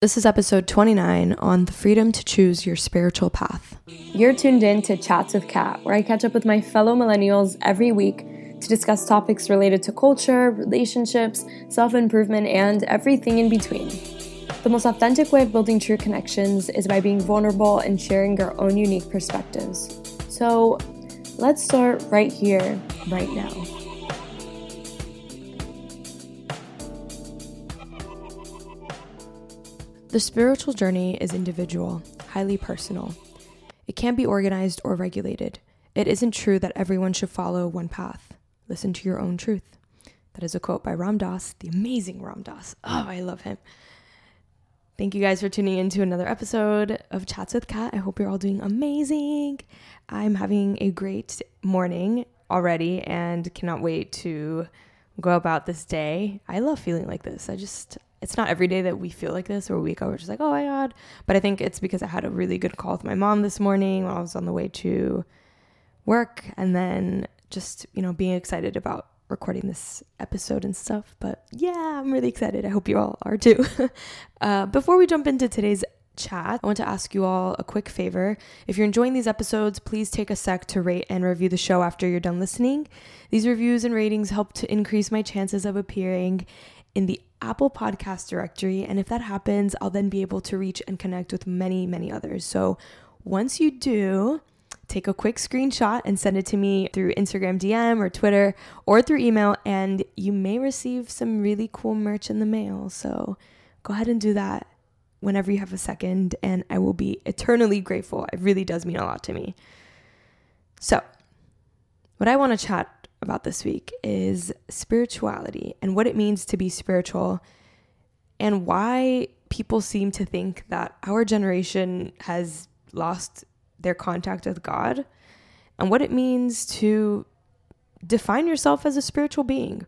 This is episode 29 on the freedom to choose your spiritual path. You're tuned in to Chats with Kat, where I catch up with my fellow millennials every week to discuss topics related to culture, relationships, self improvement, and everything in between. The most authentic way of building true connections is by being vulnerable and sharing your own unique perspectives. So let's start right here, right now. The spiritual journey is individual, highly personal. It can't be organized or regulated. It isn't true that everyone should follow one path. Listen to your own truth. That is a quote by Ram Dass, the amazing Ram Dass. Oh, I love him. Thank you guys for tuning in to another episode of Chats with Kat. I hope you're all doing amazing. I'm having a great morning already and cannot wait to go about this day. I love feeling like this. I just it's not every day that we feel like this or a week ago we're just like oh my god but i think it's because i had a really good call with my mom this morning while i was on the way to work and then just you know being excited about recording this episode and stuff but yeah i'm really excited i hope you all are too uh, before we jump into today's chat, I want to ask you all a quick favor. If you're enjoying these episodes, please take a sec to rate and review the show after you're done listening. These reviews and ratings help to increase my chances of appearing in the Apple Podcast directory. And if that happens, I'll then be able to reach and connect with many, many others. So once you do, take a quick screenshot and send it to me through Instagram DM or Twitter or through email, and you may receive some really cool merch in the mail. So go ahead and do that whenever you have a second, and I will be eternally grateful. It really does mean a lot to me. So, what I want to chat about this week is spirituality and what it means to be spiritual and why people seem to think that our generation has lost their contact with God and what it means to define yourself as a spiritual being.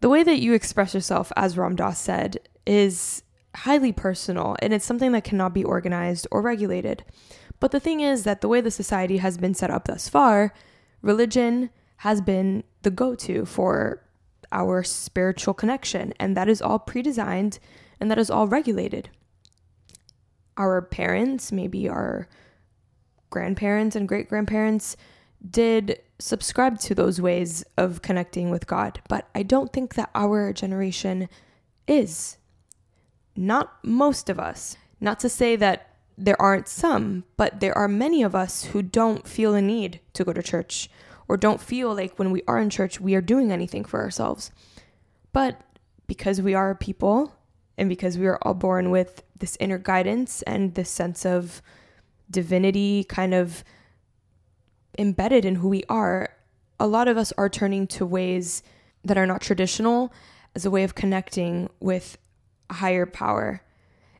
The way that you express yourself, as Ram Dass said, is highly personal and it's something that cannot be organized or regulated. But the thing is that the way the society has been set up thus far, religion, has been the go to for our spiritual connection, and that is all pre designed and that is all regulated. Our parents, maybe our grandparents and great grandparents, did subscribe to those ways of connecting with God, but I don't think that our generation is. Not most of us. Not to say that there aren't some, but there are many of us who don't feel a need to go to church or don't feel like when we are in church, we are doing anything for ourselves. But because we are people and because we are all born with this inner guidance and this sense of divinity kind of embedded in who we are, a lot of us are turning to ways that are not traditional as a way of connecting with a higher power.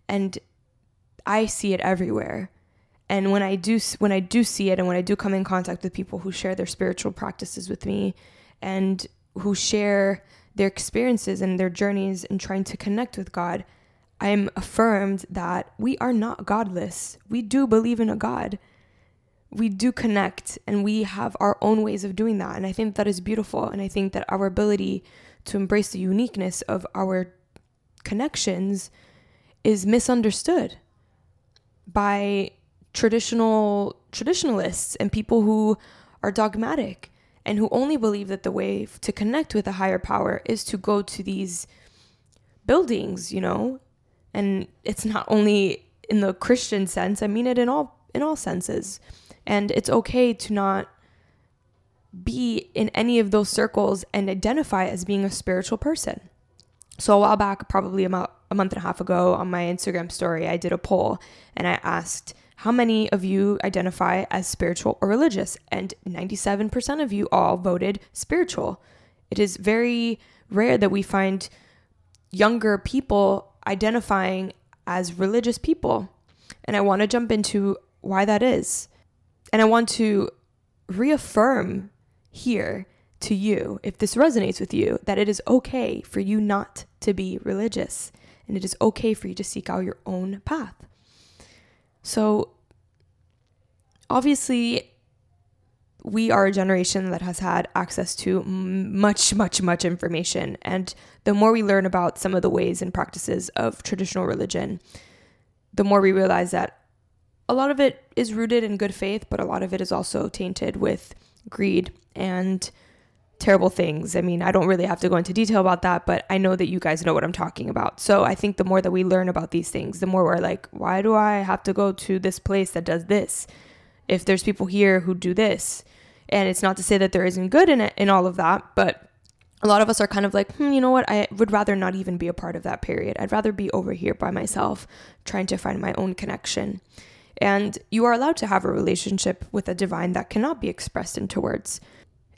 And I see it everywhere and when i do when i do see it and when i do come in contact with people who share their spiritual practices with me and who share their experiences and their journeys in trying to connect with god i'm affirmed that we are not godless. We do believe in a god. We do connect and we have our own ways of doing that. And i think that is beautiful. And i think that our ability to embrace the uniqueness of our connections is misunderstood by traditional traditionalists and people who are dogmatic and who only believe that the way to connect with a higher power is to go to these buildings, you know? And it's not only in the Christian sense, I mean it in all in all senses. And it's okay to not be in any of those circles and identify as being a spiritual person. So a while back, probably about a month and a half ago on my Instagram story, I did a poll and I asked how many of you identify as spiritual or religious? And 97% of you all voted spiritual. It is very rare that we find younger people identifying as religious people. And I want to jump into why that is. And I want to reaffirm here to you, if this resonates with you, that it is okay for you not to be religious. And it is okay for you to seek out your own path. So, obviously, we are a generation that has had access to much, much, much information. And the more we learn about some of the ways and practices of traditional religion, the more we realize that a lot of it is rooted in good faith, but a lot of it is also tainted with greed and terrible things. I mean, I don't really have to go into detail about that, but I know that you guys know what I'm talking about. So I think the more that we learn about these things, the more we're like, why do I have to go to this place that does this? If there's people here who do this, and it's not to say that there isn't good in it in all of that, but a lot of us are kind of like, hmm, you know what? I would rather not even be a part of that period. I'd rather be over here by myself, trying to find my own connection. And you are allowed to have a relationship with a divine that cannot be expressed into words.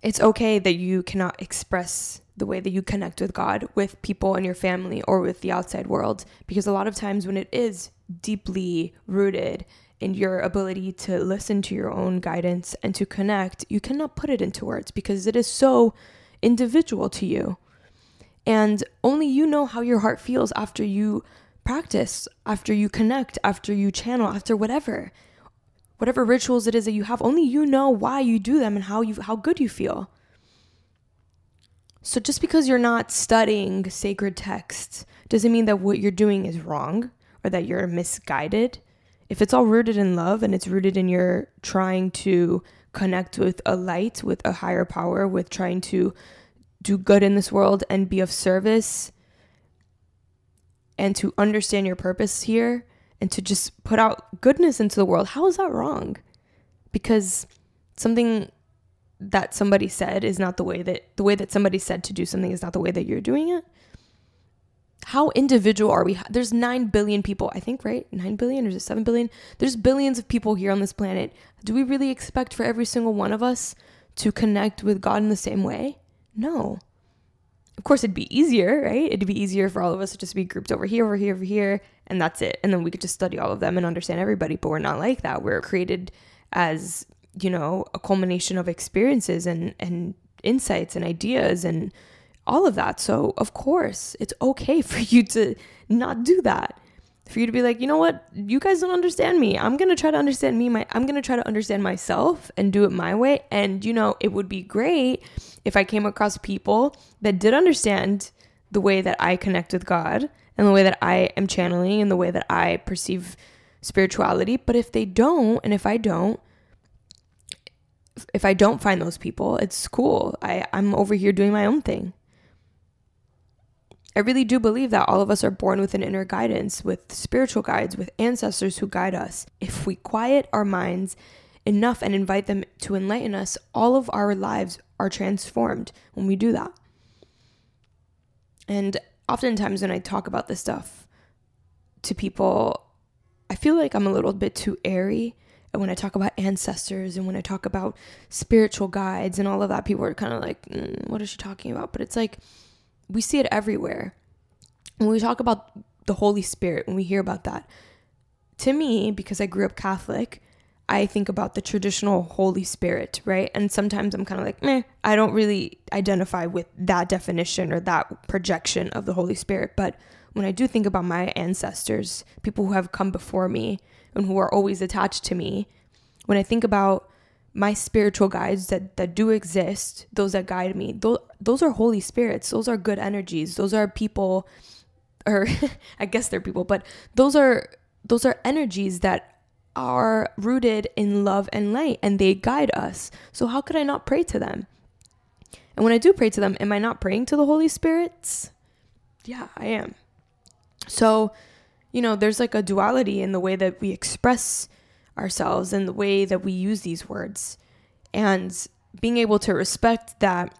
It's okay that you cannot express the way that you connect with God with people in your family or with the outside world, because a lot of times when it is deeply rooted in your ability to listen to your own guidance and to connect, you cannot put it into words because it is so individual to you. And only you know how your heart feels after you practice, after you connect, after you channel, after whatever. Whatever rituals it is that you have, only you know why you do them and how you how good you feel. So just because you're not studying sacred texts doesn't mean that what you're doing is wrong or that you're misguided if it's all rooted in love and it's rooted in your trying to connect with a light, with a higher power, with trying to do good in this world and be of service and to understand your purpose here and to just put out goodness into the world, how is that wrong? Because something that somebody said is not the way that the way that somebody said to do something is not the way that you're doing it how individual are we? There's 9 billion people, I think, right? 9 billion or is it 7 billion? There's billions of people here on this planet. Do we really expect for every single one of us to connect with God in the same way? No. Of course, it'd be easier, right? It'd be easier for all of us to just be grouped over here, over here, over here, and that's it. And then we could just study all of them and understand everybody. But we're not like that. We're created as, you know, a culmination of experiences and, and insights and ideas and all of that. So, of course, it's okay for you to not do that. For you to be like, you know what? You guys don't understand me. I'm going to try to understand me. My I'm going to try to understand myself and do it my way. And you know, it would be great if I came across people that did understand the way that I connect with God and the way that I am channeling and the way that I perceive spirituality. But if they don't, and if I don't, if I don't find those people, it's cool. I, I'm over here doing my own thing. I really do believe that all of us are born with an inner guidance, with spiritual guides, with ancestors who guide us. If we quiet our minds enough and invite them to enlighten us, all of our lives are transformed when we do that. And oftentimes, when I talk about this stuff to people, I feel like I'm a little bit too airy. And when I talk about ancestors and when I talk about spiritual guides and all of that, people are kind of like, mm, what is she talking about? But it's like, we see it everywhere. When we talk about the Holy Spirit, when we hear about that, to me, because I grew up Catholic, I think about the traditional Holy Spirit, right? And sometimes I'm kind of like, meh, I don't really identify with that definition or that projection of the Holy Spirit. But when I do think about my ancestors, people who have come before me and who are always attached to me, when I think about my spiritual guides that that do exist those that guide me those those are holy spirits those are good energies those are people or i guess they're people but those are those are energies that are rooted in love and light and they guide us so how could i not pray to them and when i do pray to them am i not praying to the holy spirits yeah i am so you know there's like a duality in the way that we express ourselves and the way that we use these words. And being able to respect that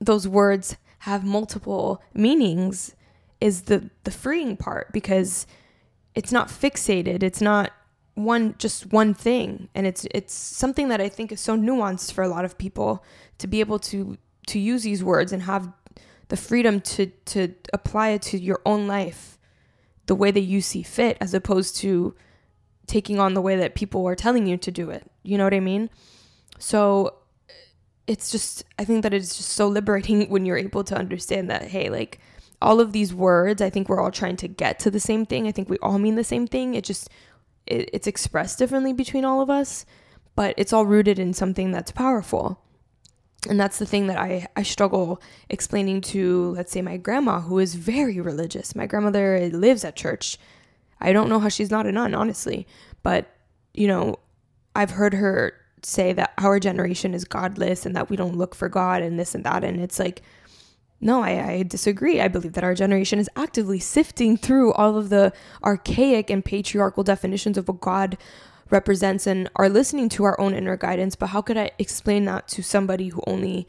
those words have multiple meanings is the the freeing part because it's not fixated. It's not one just one thing and it's it's something that I think is so nuanced for a lot of people to be able to to use these words and have the freedom to to apply it to your own life the way that you see fit as opposed to taking on the way that people are telling you to do it. You know what I mean? So it's just, I think that it's just so liberating when you're able to understand that, hey, like all of these words, I think we're all trying to get to the same thing. I think we all mean the same thing. It just, it, it's expressed differently between all of us. but it's all rooted in something that's powerful. And that's the thing that I, I struggle explaining to, let's say, my grandma, who is very religious. My grandmother lives at church. I don't know how she's not a nun, honestly. But, you know, I've heard her say that our generation is godless and that we don't look for God and this and that. And it's like, no, I, I, disagree. I believe that our generation is actively sifting through all of the archaic and patriarchal definitions of what God represents and are listening to our own inner guidance. But how could I explain that to somebody who only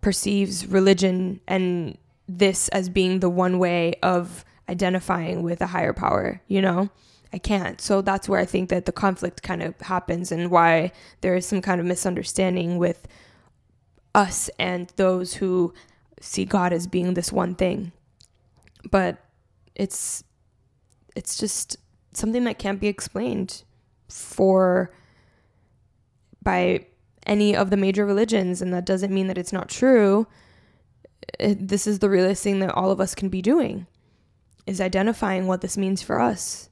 perceives religion and this as being the one way of identifying with a higher power, you know? I can't. So that's where I think that the conflict kind of happens and why there is some kind of misunderstanding with us and those who see God as being this one thing. But it's it's just something that can't be explained for by any of the major religions and that doesn't mean that it's not true. It, this is the realest thing that all of us can be doing is identifying what this means for us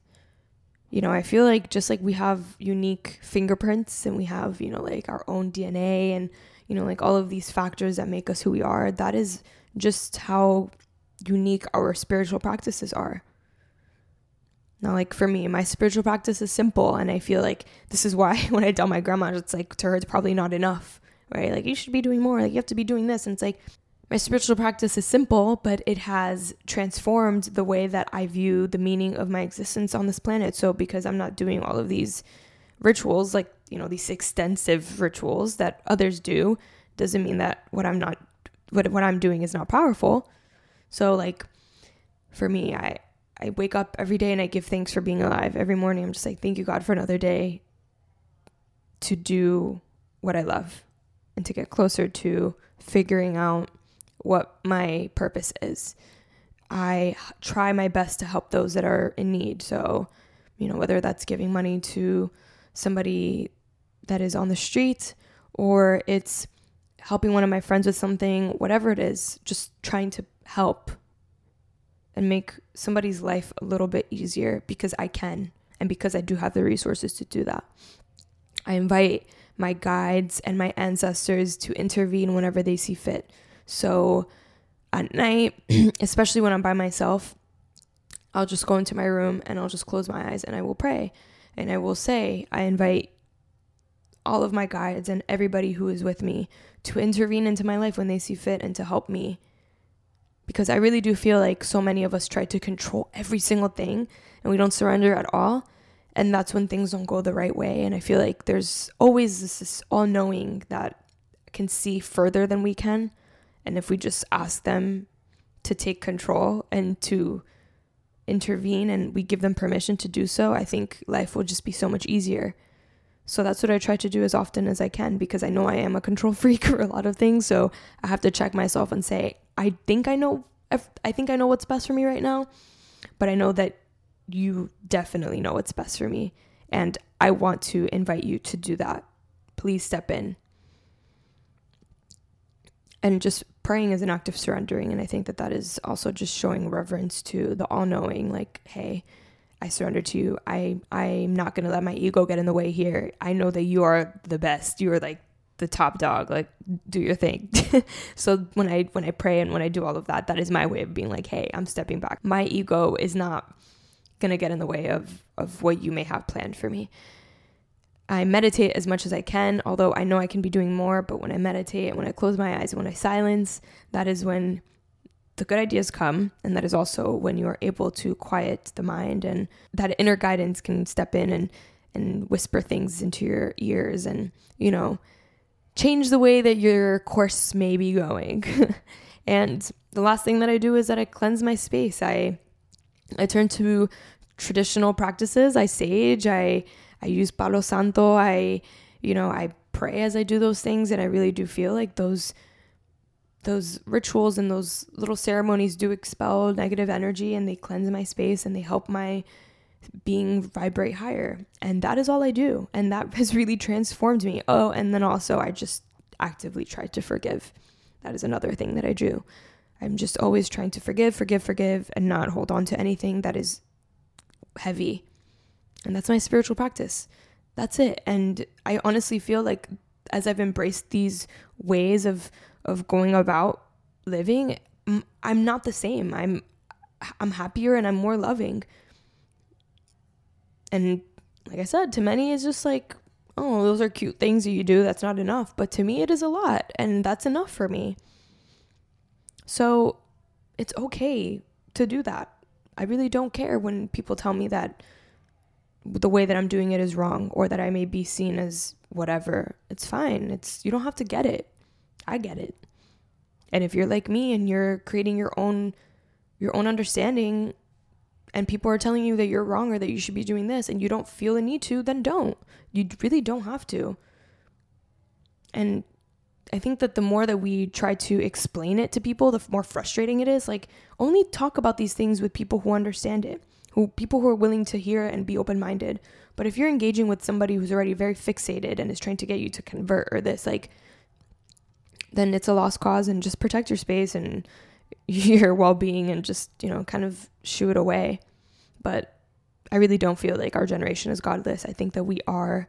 you know, I feel like just like we have unique fingerprints and we have, you know, like our own DNA and, you know, like all of these factors that make us who we are, that is just how unique our spiritual practices are. Now, like for me, my spiritual practice is simple, and I feel like this is why when I tell my grandma, it's like to her, it's probably not enough, right? Like you should be doing more, like you have to be doing this, and it's like my spiritual practice is simple, but it has transformed the way that I view the meaning of my existence on this planet. So, because I'm not doing all of these rituals, like, you know, these extensive rituals that others do, doesn't mean that what I'm not, what, what I'm doing is not powerful. So, like, for me, I, I wake up every day and I give thanks for being alive. Every morning, I'm just like, thank you, God, for another day to do what I love and to get closer to figuring out what my purpose is. I try my best to help those that are in need. So, you know, whether that's giving money to somebody that is on the street or it's helping one of my friends with something, whatever it is, just trying to help and make somebody's life a little bit easier because I can and because I do have the resources to do that. I invite my guides and my ancestors to intervene whenever they see fit. So at night, especially when I'm by myself, I'll just go into my room and I'll just close my eyes and I will pray. And I will say, I invite all of my guides and everybody who is with me to intervene into my life when they see fit and to help me. Because I really do feel like so many of us try to control every single thing and we don't surrender at all. And that's when things don't go the right way. And I feel like there's always this, this all knowing that can see further than we can. And if we just ask them to take control and to intervene and we give them permission to do so, I think life will just be so much easier. So that's what I try to do as often as I can because I know I am a control freak for a lot of things. So I have to check myself and say, I think I know, I think I know what's best for me right now, but I know that you definitely know what's best for me. And I want to invite you to do that. Please step in and just praying is an act of surrendering and i think that that is also just showing reverence to the all-knowing like hey i surrender to you. I i'm not going to let my ego get in the way here. I know that you are the best. You are like the top dog. Like do your thing. So when i when i pray and when i do all of that that is my way of being like hey i'm stepping back. My ego is not going to get in the way of of what you may have planned for me. I meditate as much as I can, although I know I can be doing more. But when I meditate, when I close my eyes, when I silence, that is when the good ideas come. And that is also when you are able to quiet the mind and that inner guidance can step in and, and whisper things into your ears and, you know, change the way that your course may be going. and the last thing that I do is that I cleanse my space. I I turn to traditional practices. I sage, I I use Palo Santo. I, you know, I pray as I do those things, and I really do feel like those those rituals and those little ceremonies do expel negative energy and they cleanse my space and they help my being vibrate higher. And that is all I do. And that has really transformed me. Oh, and then also I just actively try to forgive. That is another thing that I do. I'm just always trying to forgive, forgive, forgive, and not hold on to anything that is heavy and that's my spiritual practice. That's it. And I honestly feel like as I've embraced these ways of of going about living, I'm not the same. I'm I'm happier and I'm more loving. And like I said, to many it's just like, oh, those are cute things that you do. That's not enough. But to me it is a lot and that's enough for me. So it's okay to do that. I really don't care when people tell me that the way that I'm doing it is wrong or that I may be seen as whatever. It's fine. It's you don't have to get it. I get it. And if you're like me and you're creating your own your own understanding and people are telling you that you're wrong or that you should be doing this and you don't feel the need to, then don't. You really don't have to. And I think that the more that we try to explain it to people, the more frustrating it is. Like, only talk about these things with people who understand it, who people who are willing to hear and be open minded. But if you're engaging with somebody who's already very fixated and is trying to get you to convert or this, like, then it's a lost cause and just protect your space and your well being and just, you know, kind of shoo it away. But I really don't feel like our generation is godless. I think that we are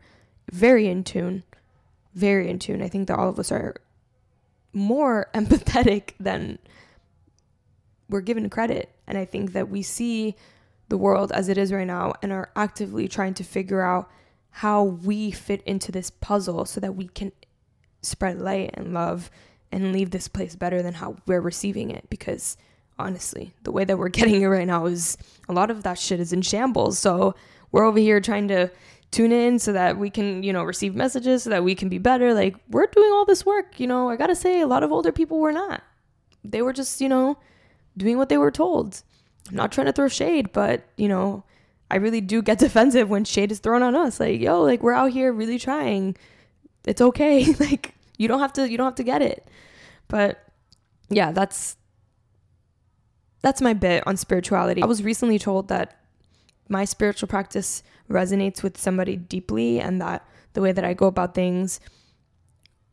very in tune very in tune. I think that all of us are more empathetic than we're given credit. And I think that we see the world as it is right now and are actively trying to figure out how we fit into this puzzle so that we can spread light and love and leave this place better than how we're receiving it because honestly the way that we're getting it right now is a lot of that shit is in shambles so we're over here trying to tune in so that we can, you know, receive messages so that we can be better. Like, we're doing all this work, you know. I got to say, a lot of older people were not. They were just, you know, doing what they were told. I'm not trying to throw shade, but, you know, I really do get defensive when shade is thrown on us. Like, yo, like we're out here really trying. It's okay. like, you don't have to you don't have to get it. But yeah, that's that's my bit on spirituality. I was recently told that my spiritual practice resonates with somebody deeply and that the way that I go about things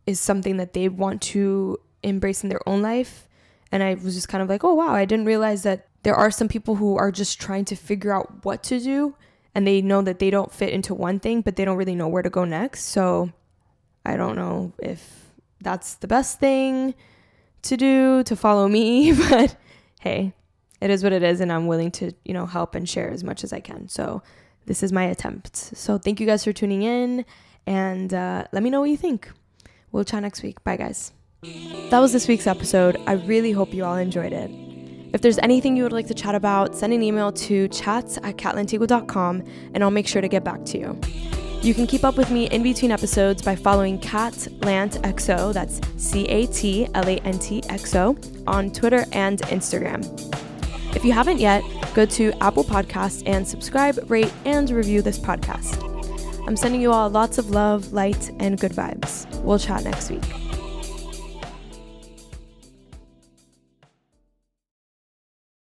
is something that they want to embrace in their own life. And I was just kind of like, oh, wow, I didn't realize that there are some people who are just trying to figure out what to do and they know that they don't fit into one thing, but they don't really know where to go next. So I don't know if that's the best thing to do to follow me, but hey, it is what it is and I'm willing to, you know, help and share as much as I can. So this is my attempt. So thank you guys for tuning in and uh, let me know what you think. We'll chat next week. Bye, guys. That was this week's episode. I really hope you all enjoyed it. If there's anything you would like to chat about, send an email to chats at catlantigua.com and I'll make sure to get back to you. You can keep up with me in between episodes by following Cat Lant XO, that's C A T L A N T X O, on Twitter and Instagram. If you haven't yet, go to Apple Podcasts and subscribe, rate, and review this podcast. I'm sending you all lots of love, light, and good vibes. We'll chat next week.